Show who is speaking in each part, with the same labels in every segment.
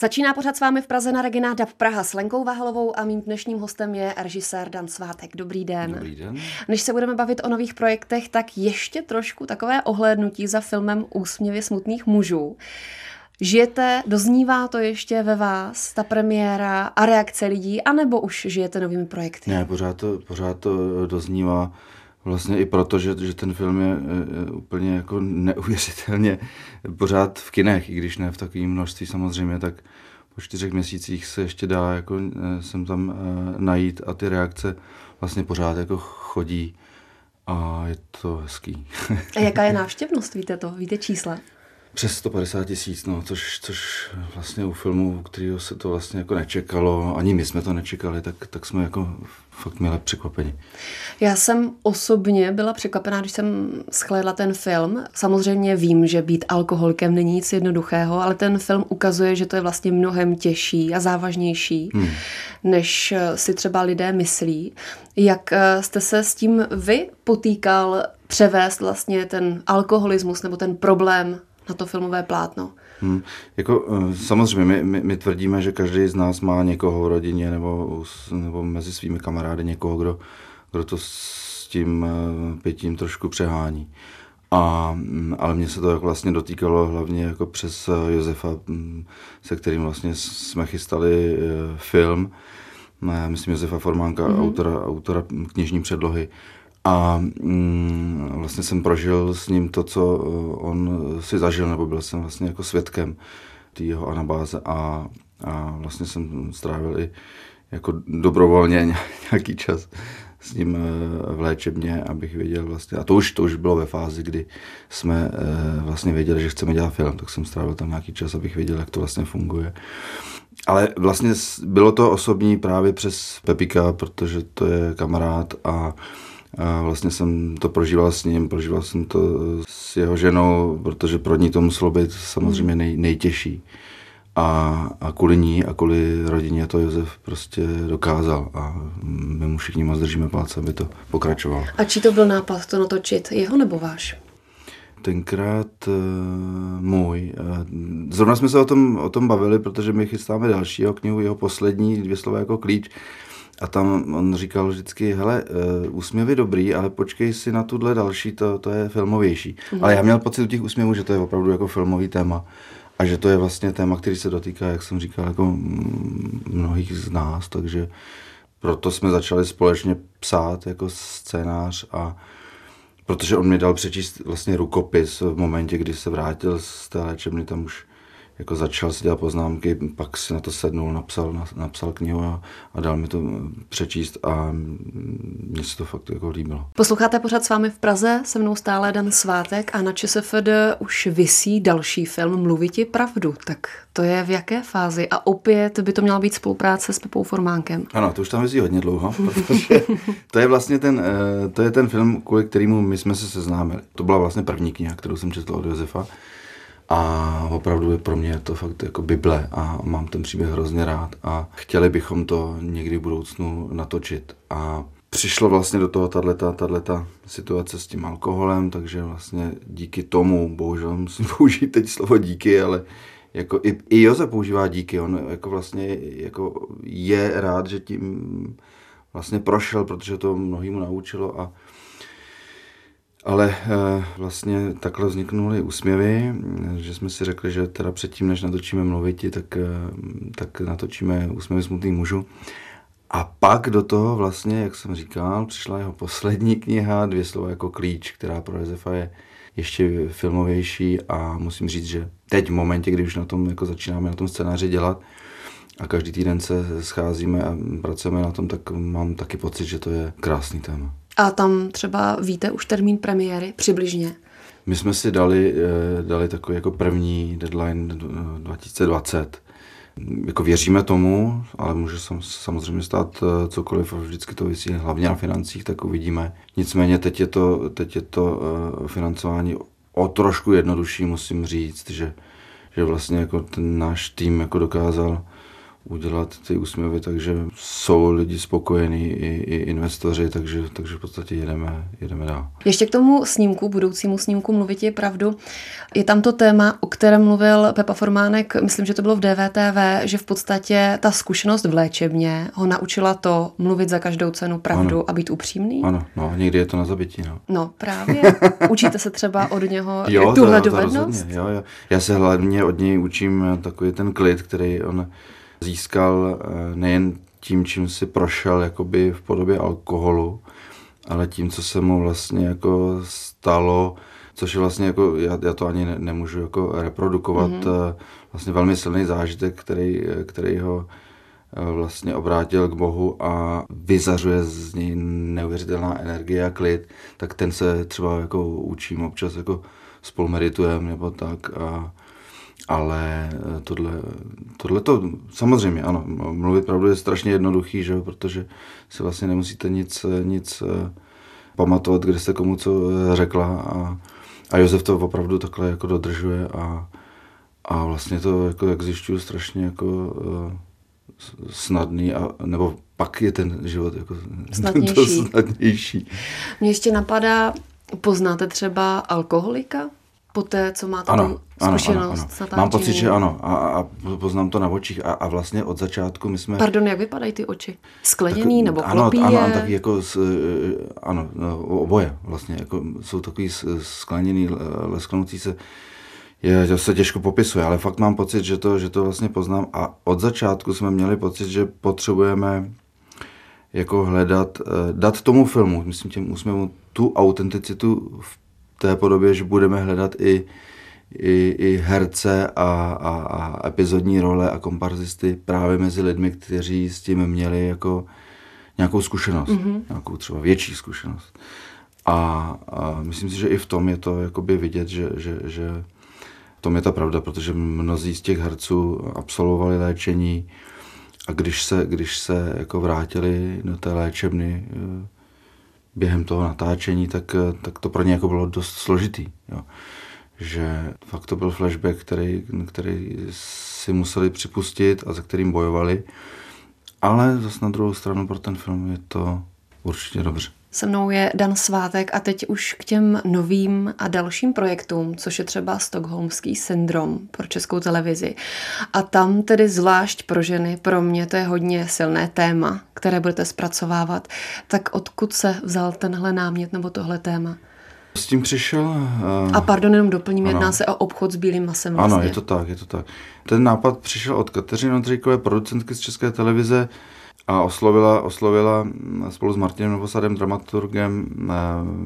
Speaker 1: Začíná pořád s vámi v Praze na Regina Dab Praha s Lenkou Vahalovou a mým dnešním hostem je režisér Dan Svátek. Dobrý den.
Speaker 2: Dobrý den.
Speaker 1: Než se budeme bavit o nových projektech, tak ještě trošku takové ohlédnutí za filmem Úsměvy smutných mužů. Žijete, doznívá to ještě ve vás, ta premiéra a reakce lidí, anebo už žijete novými projekty?
Speaker 2: Ne, pořád to, pořád to doznívá. Vlastně i proto, že, že ten film je, úplně jako neuvěřitelně pořád v kinech, i když ne v takovém množství samozřejmě, tak po čtyřech měsících se ještě dá jako sem tam najít a ty reakce vlastně pořád jako chodí a je to hezký.
Speaker 1: a jaká je návštěvnost, víte to? Víte čísla?
Speaker 2: Přes 150 tisíc, no, což, což vlastně u filmu, u kterého se to vlastně jako nečekalo, ani my jsme to nečekali, tak, tak jsme jako fakt měli překvapení.
Speaker 1: Já jsem osobně byla překvapená, když jsem shlédla ten film. Samozřejmě vím, že být alkoholikem není nic jednoduchého, ale ten film ukazuje, že to je vlastně mnohem těžší a závažnější, hmm. než si třeba lidé myslí. Jak jste se s tím vy potýkal převést vlastně ten alkoholismus nebo ten problém na to filmové plátno.
Speaker 2: Hmm. Jako, eh, samozřejmě, my, my, my tvrdíme, že každý z nás má někoho v rodině nebo, nebo mezi svými kamarády někoho, kdo, kdo to s tím eh, pětím trošku přehání. A, mm, ale mě se to vlastně dotýkalo hlavně jako přes eh, Josefa, mm, se kterým vlastně jsme chystali film. Myslím Josefa Formánka, mm-hmm. autora, autora knižní předlohy. A mm, vlastně jsem prožil s ním to, co eh, on si zažil, nebo byl jsem vlastně jako svědkem té jeho anabáze a, a vlastně jsem strávil i jako dobrovolně nějaký čas s ním eh, v léčebně, abych věděl vlastně, a to už, to už bylo ve fázi, kdy jsme eh, vlastně věděli, že chceme dělat film, tak jsem strávil tam nějaký čas, abych věděl, jak to vlastně funguje. Ale vlastně bylo to osobní právě přes Pepika, protože to je kamarád a a vlastně jsem to prožíval s ním, prožíval jsem to s jeho ženou, protože pro ní to muselo být samozřejmě hmm. nej, nejtěžší. A, a kvůli ní a kvůli rodině to Josef prostě dokázal a my mu všichni moc držíme palce, aby to pokračovalo.
Speaker 1: A či to byl nápad to natočit, jeho nebo váš?
Speaker 2: Tenkrát uh, můj. Uh, zrovna jsme se o tom, o tom bavili, protože my chystáme dalšího knihu, jeho poslední, dvě slova jako klíč, a tam on říkal vždycky, hele, uh, úsměvy dobrý, ale počkej si na tuhle další, to, to je filmovější. Mm. Ale já měl pocit u těch úsměvů, že to je opravdu jako filmový téma. A že to je vlastně téma, který se dotýká, jak jsem říkal, jako mnohých z nás, takže proto jsme začali společně psát jako scénář a protože on mi dal přečíst vlastně rukopis v momentě, kdy se vrátil z té léčebny, tam už jako začal si dělat poznámky, pak si na to sednul, napsal, napsal knihu a, a dal mi to přečíst a mně se to fakt jako líbilo.
Speaker 1: Posloucháte pořád s vámi v Praze, se mnou stále Dan Svátek a na ČSFD už vysí další film Mluviti pravdu. Tak to je v jaké fázi? A opět by to měla být spolupráce s Pepou Formánkem.
Speaker 2: Ano, to už tam vysí hodně dlouho, protože to je vlastně ten, eh, to je ten film, kvůli kterému my jsme se seznámili. To byla vlastně první kniha, kterou jsem četl od Josefa. A opravdu je pro mě to fakt jako Bible a mám ten příběh hrozně rád a chtěli bychom to někdy v budoucnu natočit. A přišlo vlastně do toho tato, tato situace s tím alkoholem, takže vlastně díky tomu, bohužel musím použít teď slovo díky, ale jako i, i Josef používá díky, on jako vlastně jako je rád, že tím vlastně prošel, protože to mnohýmu naučilo a ale eh, vlastně takhle vzniknuly úsměvy, že jsme si řekli, že teda předtím, než natočíme mluviti, tak, eh, tak natočíme úsměvy smutných mužů. A pak do toho vlastně, jak jsem říkal, přišla jeho poslední kniha, dvě slova jako klíč, která pro Josefa je ještě filmovější a musím říct, že teď v momentě, kdy už na tom jako začínáme na tom scénáři dělat a každý týden se scházíme a pracujeme na tom, tak mám taky pocit, že to je krásný téma.
Speaker 1: A tam třeba víte už termín premiéry přibližně?
Speaker 2: My jsme si dali, eh, dali takový jako první deadline 2020. Jako věříme tomu, ale může samozřejmě stát eh, cokoliv vždycky to vysí hlavně na financích, tak uvidíme. Nicméně teď je to, teď je to eh, financování o trošku jednodušší, musím říct, že, že vlastně jako ten náš tým jako dokázal udělat ty úsměvy, takže jsou lidi spokojení, i, i investoři, takže, takže v podstatě jedeme, jedeme dál.
Speaker 1: Ještě k tomu snímku, budoucímu snímku Mluvit je pravdu. Je tam to téma, o kterém mluvil Pepa Formánek, myslím, že to bylo v DVTV, že v podstatě ta zkušenost v léčebně ho naučila to mluvit za každou cenu pravdu ano. a být upřímný.
Speaker 2: Ano, no, někdy je to na zabití. No,
Speaker 1: no právě. Učíte se třeba od něho jo, tuhle to, to dovednost? Rozhodně,
Speaker 2: jo, jo. Já se hlavně od něj učím takový ten klid, který on získal eh, nejen tím, čím si prošel jakoby v podobě alkoholu, ale tím, co se mu vlastně jako stalo, což je vlastně jako, já, já to ani ne, nemůžu jako reprodukovat, mm-hmm. vlastně velmi silný zážitek, který, který ho eh, vlastně obrátil k Bohu a vyzařuje z něj neuvěřitelná energie a klid, tak ten se třeba jako učím občas jako spolu meditujeme nebo tak a ale eh, tohle, tohle to, samozřejmě ano, mluvit pravdu je strašně jednoduchý, že jo, protože si vlastně nemusíte nic, nic eh, pamatovat, kde jste komu co eh, řekla a, a Josef to opravdu takhle jako dodržuje a, a vlastně to, jako jak zjišťuju, strašně jako snadný, a, nebo pak je ten život jako
Speaker 1: snadnější. To
Speaker 2: snadnější.
Speaker 1: Mě ještě napadá, poznáte třeba alkoholika? Po té, co máte ano, zkušenost ano, ano,
Speaker 2: ano. Mám pocit, že ano a, a poznám to na očích a, a vlastně od začátku my jsme...
Speaker 1: Pardon, jak vypadají ty oči? Skleněný tak, nebo
Speaker 2: klopí Ano, ano, taky jako, s, eh, ano, no, oboje vlastně, jako jsou takový skleněný, lesknoucí se, je, to se těžko popisuje, ale fakt mám pocit, že to, že to vlastně poznám a od začátku jsme měli pocit, že potřebujeme jako hledat, eh, dát tomu filmu, myslím těm úsměvům, tu autenticitu v té podobě, že budeme hledat i, i, i herce a, a, a epizodní role a komparzisty právě mezi lidmi, kteří s tím měli jako nějakou zkušenost, mm-hmm. nějakou třeba větší zkušenost. A, a myslím si, že i v tom je to jakoby vidět, že, že, že v tom je ta pravda, protože mnozí z těch herců absolvovali léčení a když se, když se jako vrátili do té léčebny, eh, během toho natáčení, tak, eh, tak to pro ně jako bylo dost složitý. Jo. Že fakt to byl flashback, který, který si museli připustit a za kterým bojovali. Ale zase na druhou stranu pro ten film je to určitě dobře.
Speaker 1: Se mnou je Dan Svátek a teď už k těm novým a dalším projektům, což je třeba Stockholmský syndrom pro českou televizi. A tam tedy zvlášť pro ženy, pro mě to je hodně silné téma, které budete zpracovávat. Tak odkud se vzal tenhle námět nebo tohle téma?
Speaker 2: S tím přišel...
Speaker 1: Uh... A pardon, jenom doplním, ano. jedná se o obchod s bílým masem vlastně.
Speaker 2: Ano, je to tak, je to tak. Ten nápad přišel od Kateřiny Ondřejkové, producentky z České televize, a oslovila, oslovila spolu s Martinem Novosadem, dramaturgem eh,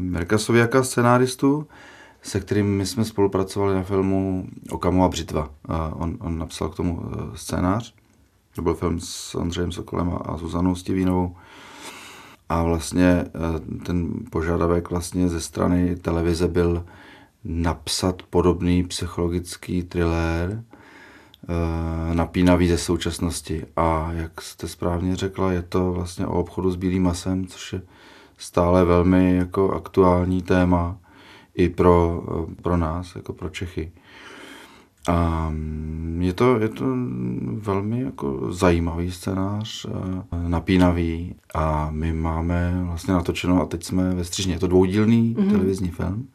Speaker 2: Mirka Sověka, scenáristu, se kterým my jsme spolupracovali na filmu Okamu a břitva. On, on napsal k tomu eh, scénář. To byl film s Andřejem Sokolem a Zuzanou Stivínovou. A vlastně eh, ten požadavek vlastně ze strany televize byl napsat podobný psychologický thriller, napínavý ze současnosti. A jak jste správně řekla, je to vlastně o obchodu s bílým masem, což je stále velmi jako aktuální téma i pro, eh, pro nás, jako pro Čechy. A mm, je to, je to velmi jako zajímavý scénář, eh, napínavý a my máme vlastně natočeno a teď jsme ve střižně. Je to dvoudílný mm-hmm. televizní film,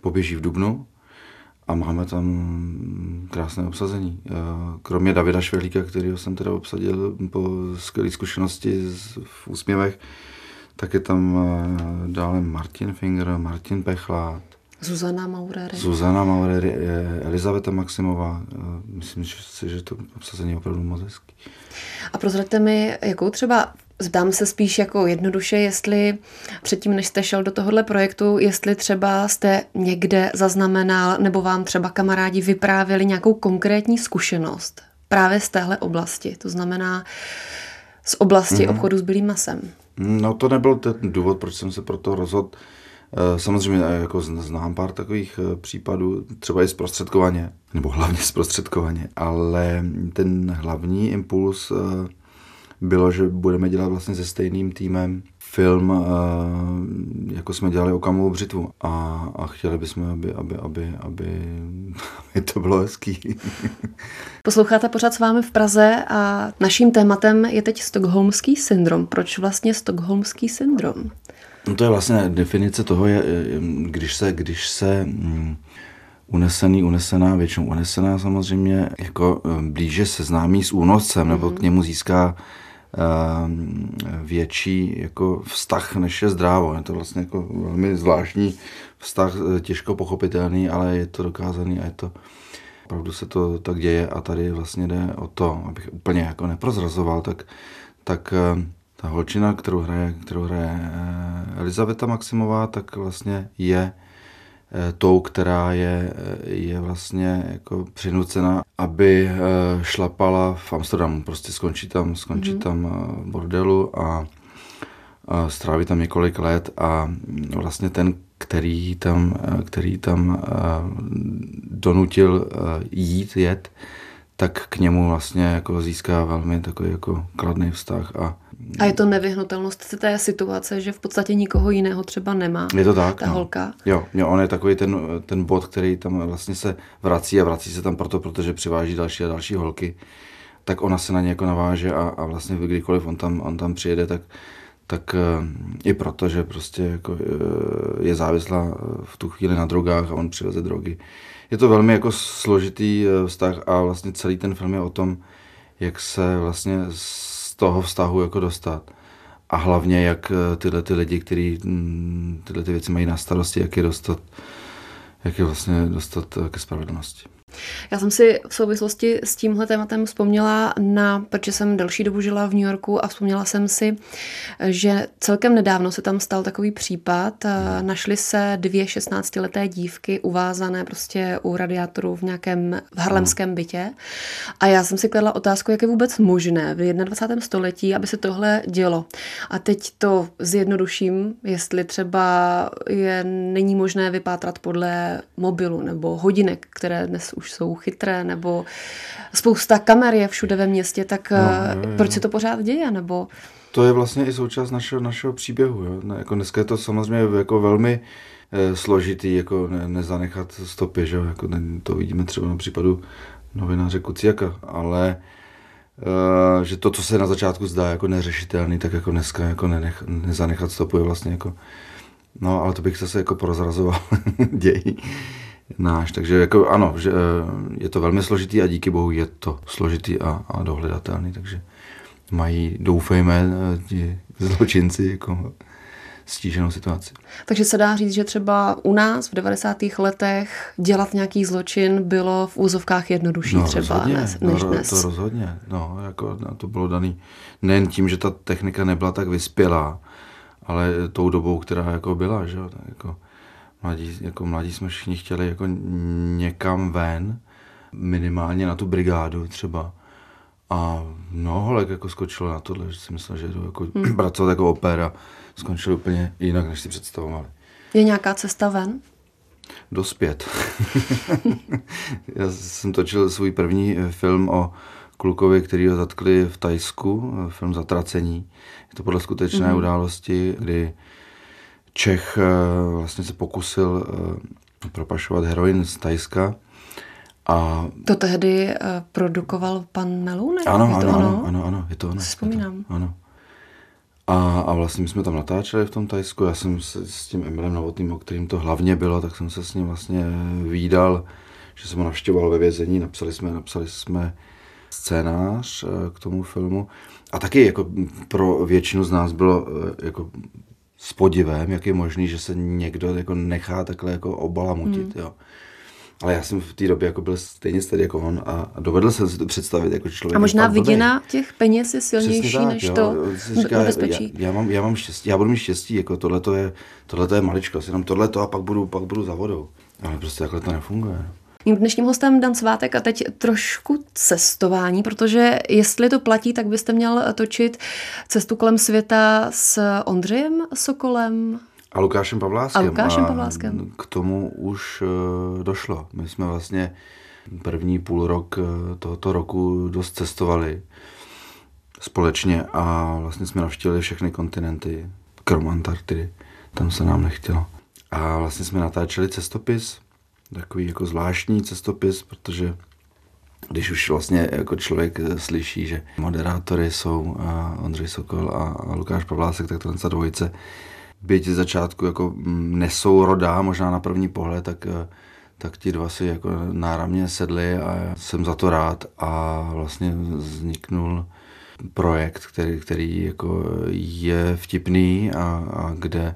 Speaker 2: poběží v Dubnu a máme tam krásné obsazení. Kromě Davida Švehlíka, kterého jsem teda obsadil po skvělé zkušenosti v úsměvech, tak je tam eh, dále Martin Finger, Martin Pechlát,
Speaker 1: Zuzana Maurery.
Speaker 2: Zuzana Maurery, Elizaveta Maximová. Eh, myslím si, že to obsazení je opravdu moc hezký.
Speaker 1: A prozraďte mi, jakou třeba Zdám se spíš jako jednoduše, jestli předtím, než jste šel do tohohle projektu, jestli třeba jste někde zaznamenal nebo vám třeba kamarádi vyprávěli nějakou konkrétní zkušenost právě z téhle oblasti, to znamená z oblasti mm-hmm. obchodu s bílým masem.
Speaker 2: No to nebyl ten důvod, proč jsem se pro to rozhodl. Eh, samozřejmě eh, jako znám pár takových eh, případů, třeba i zprostředkovaně, nebo hlavně zprostředkovaně, ale ten hlavní impuls bylo, že budeme dělat vlastně se stejným týmem film, eh, jako jsme dělali Okamovou břitvu. A, a chtěli bychom, aby, aby, aby, aby, aby to bylo hezký.
Speaker 1: Posloucháte pořád s vámi v Praze a naším tématem je teď stokholmský syndrom. Proč vlastně stokholmský syndrom?
Speaker 2: No to je vlastně definice toho, je, když se, když se mm, unesený, unesená, většinou unesená samozřejmě, jako eh, blíže se známí s únoscem, mm-hmm. nebo k němu získá větší jako vztah, než je zdrávo. Je to vlastně jako velmi zvláštní vztah, eh, těžko pochopitelný, ale je to dokázaný a je to opravdu se to tak děje a tady vlastně jde o to, abych úplně jako neprozrazoval, tak, tak ehm, ta holčina, kterou hraje, kterou hraje eh, Elizaveta Maximová, tak vlastně je tou, která je, eh, je vlastně jako přinucena, aby eh, šlapala v Amsterdamu. Prostě skončí tam, skončí mm-hmm. tam bordelu a, a stráví tam několik let a vlastně ten, který tam, který tam donutil jít, jet, tak k němu vlastně jako získá velmi takový jako kladný vztah a
Speaker 1: a je to nevyhnutelnost té situace, že v podstatě nikoho jiného třeba nemá.
Speaker 2: Je to tak.
Speaker 1: Ta
Speaker 2: no.
Speaker 1: holka.
Speaker 2: Jo, jo, on je takový ten, ten bod, který tam vlastně se vrací a vrací se tam proto, protože přiváží další a další holky. Tak ona se na ně jako naváže a, a vlastně kdykoliv on tam, on tam přijede, tak, tak uh, i proto, že prostě jako, uh, je závislá v tu chvíli na drogách a on přiveze drogy. Je to velmi jako složitý vztah a vlastně celý ten film je o tom, jak se vlastně toho vztahu jako dostat. A hlavně, jak eh, tyhle ty lidi, kteří mm, tyhle ty věci mají na starosti, jak je dostat, jak je vlastně dostat eh, ke spravedlnosti.
Speaker 1: Já jsem si v souvislosti s tímhle tématem vzpomněla na, protože jsem delší dobu žila v New Yorku a vzpomněla jsem si, že celkem nedávno se tam stal takový případ. Našly se dvě 16-leté dívky uvázané prostě u radiátoru v nějakém v harlemském bytě. A já jsem si kladla otázku, jak je vůbec možné v 21. století, aby se tohle dělo. A teď to zjednoduším, jestli třeba je, není možné vypátrat podle mobilu nebo hodinek, které dnes už jsou chytré, nebo spousta kamer je všude ve městě, tak no, eh, je. proč se to pořád děje? Nebo...
Speaker 2: To je vlastně i součást našeho, našeho příběhu. Jo? Ne, jako dneska je to samozřejmě jako velmi e, složitý, jako ne, nezanechat stopy, že? Jako ne, to vidíme třeba na případu novináře Kuciaka, ale e, že to, co se na začátku zdá jako neřešitelný, tak jako dneska jako nenech, nezanechat stopu je vlastně jako No, ale to bych zase jako prozrazoval děj náš. Takže jako ano, že eh, je to velmi složitý a díky bohu je to složitý a, a dohledatelný, takže mají, doufejme, eh, ti zločinci jako stíženou situaci.
Speaker 1: Takže se dá říct, že třeba u nás v 90. letech dělat nějaký zločin bylo v úzovkách jednodušší
Speaker 2: no,
Speaker 1: třeba
Speaker 2: rozhodně,
Speaker 1: než
Speaker 2: no,
Speaker 1: dnes.
Speaker 2: To rozhodně. No, jako, to bylo daný nejen tím, že ta technika nebyla tak vyspělá, ale tou dobou, která jako byla, že jako mladí, jako mladí jsme všichni chtěli jako někam ven, minimálně na tu brigádu třeba. A mnoho holek jako skočilo na tohle, že si myslel, že jdu jako hmm. pracovat jako opera. Skončil úplně jinak, než si představovali.
Speaker 1: Je nějaká cesta ven?
Speaker 2: Dospět. Já jsem točil svůj první eh, film o klukovi, který ho zatkli v Tajsku, eh, film Zatracení. Je to podle skutečné mm-hmm. události, kdy Čech eh, vlastně se pokusil eh, propašovat heroin z Tajska. A...
Speaker 1: To tehdy uh, produkoval pan Melounek?
Speaker 2: Ano, to ano, ano, ano, ano, je to ono.
Speaker 1: Vzpomínám.
Speaker 2: To, ano. A, a vlastně my jsme tam natáčeli v tom Tajsku, já jsem se s tím Emilem Novotným, o kterým to hlavně bylo, tak jsem se s ním vlastně výdal, že jsem ho navštěvoval ve vězení, napsali jsme, napsali jsme scénář k tomu filmu. A taky jako pro většinu z nás bylo jako s podivem, jak je možný, že se někdo jako nechá takhle jako obalamutit, hmm. jo. Ale já jsem v té době jako byl stejně stejný jako on a dovedl jsem si to představit jako člověk.
Speaker 1: A možná viděna těch peněz je silnější tak, než jo, to říká,
Speaker 2: bezpečí. Já, já, mám, já mám štěstí, já budu mít štěstí, jako tohle je, tohleto je maličko, jenom tohle a pak budu, pak budu za vodou. Ale prostě takhle to nefunguje. No.
Speaker 1: Mým dnešním hostem Dan Svátek a teď trošku cestování, protože jestli to platí, tak byste měl točit cestu kolem světa s Ondřejem Sokolem.
Speaker 2: A Lukášem Pavláskem.
Speaker 1: A Lukášem Pavláskem.
Speaker 2: A k tomu už uh, došlo. My jsme vlastně první půl rok uh, tohoto roku dost cestovali. společně a vlastně jsme navštívili všechny kontinenty, krom Antarktidy. Tam se nám nechtělo. A vlastně jsme natáčeli cestopis, takový jako zvláštní cestopis, protože když už vlastně jako člověk slyší, že moderátory jsou Ondřej Sokol a Lukáš Pavlásek, tak tohle dvojice, byť z začátku jako nesou rodá, možná na první pohled, tak, tak ti dva si jako náramně sedli a jsem za to rád. A vlastně vzniknul projekt, který, který jako je vtipný a, a kde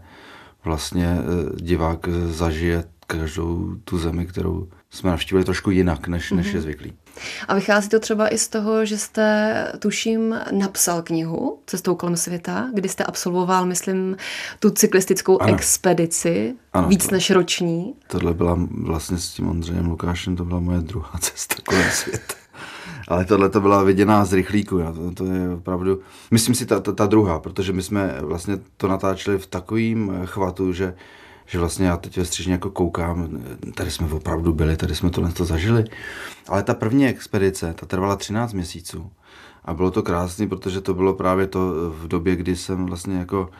Speaker 2: vlastně e, divák zažije každou tu zemi, kterou jsme navštívili trošku jinak, než, než je mhm. zvyklý.
Speaker 1: A vychází to třeba i z toho, že jste, tuším, napsal knihu Cestou kolem světa, kdy jste absolvoval, myslím, tu cyklistickou ano. expedici, ano, víc to, než roční.
Speaker 2: Tohle byla vlastně s tím Ondřejem Lukášem, to byla moje druhá cesta kolem světa. Ale tohle to byla viděná z rychlíku. Já to, to je opravdu, myslím si ta, ta, ta druhá, protože my jsme vlastně to natáčeli v takovým chvatu, že že vlastně já teď ve střižně jako koukám, tady jsme opravdu byli, tady jsme tohle to zažili. Ale ta první expedice, ta trvala 13 měsíců. A bylo to krásné, protože to bylo právě to v době, kdy jsem vlastně jako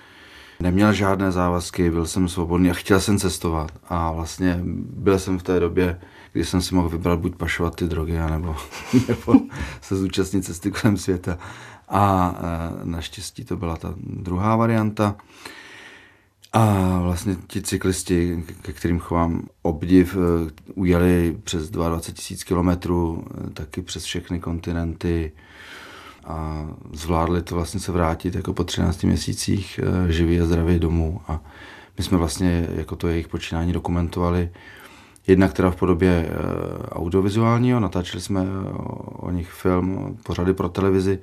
Speaker 2: neměl žádné závazky, byl jsem svobodný a chtěl jsem cestovat. A vlastně byl jsem v té době, kdy jsem si mohl vybrat buď pašovat ty drogy, anebo, nebo se zúčastnit cesty kolem světa. A e, naštěstí to byla ta druhá varianta. A vlastně ti cyklisti, ke kterým chovám obdiv, eh, ujeli přes 22 tisíc kilometrů, eh, taky přes všechny kontinenty a zvládli to vlastně se vrátit jako po 13 měsících eh, živý a zdravý domů. A my jsme vlastně jako to jejich počínání dokumentovali Jednak teda v podobě audiovizuálního, natáčeli jsme o nich film, pořady pro televizi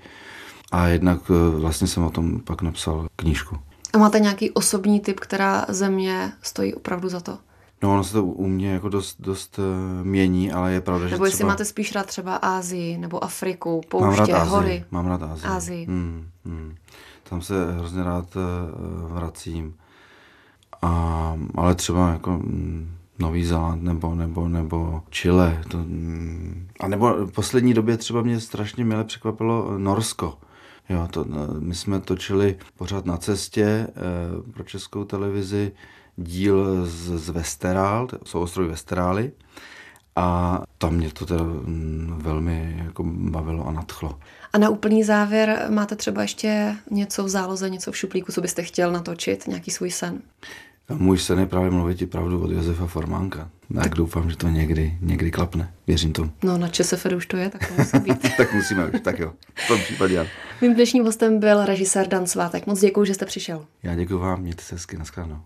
Speaker 2: a jednak vlastně jsem o tom pak napsal knížku.
Speaker 1: A máte nějaký osobní typ, která země stojí opravdu za to?
Speaker 2: No, ono se to u mě jako dost, dost uh, mění, ale je pravda,
Speaker 1: nebo
Speaker 2: že
Speaker 1: Nebo jestli třeba... máte spíš rád třeba Ázii, nebo Afriku, pouště,
Speaker 2: Mám rád hory. Mám rád Ázii.
Speaker 1: Ázii.
Speaker 2: Hmm, hmm. Tam se hrozně rád uh, vracím. A, ale třeba jako mm, Nový Zéland nebo, nebo, nebo Chile. To, mm, a nebo v poslední době třeba mě strašně milé překvapilo Norsko. Jo, to, no, my jsme točili pořád na cestě e, pro českou televizi díl z, z Vesterál, jsou ostrovy Vesterály. A tam mě to teda mm, velmi jako bavilo a nadchlo.
Speaker 1: A na úplný závěr máte třeba ještě něco v záloze, něco v šuplíku, co byste chtěl natočit, nějaký svůj sen?
Speaker 2: Můj sen je právě mluvit ti pravdu od Josefa Formánka. Tak, tak doufám, že to někdy, někdy klapne. Věřím tomu.
Speaker 1: No na ČSFD už to je, tak to musí být.
Speaker 2: tak musíme už, tak jo. V tom případě já.
Speaker 1: Mým dnešním hostem byl režisér Dan Svátek. Moc děkuji, že jste přišel.
Speaker 2: Já děkuji vám, mějte se hezky, nashledanou.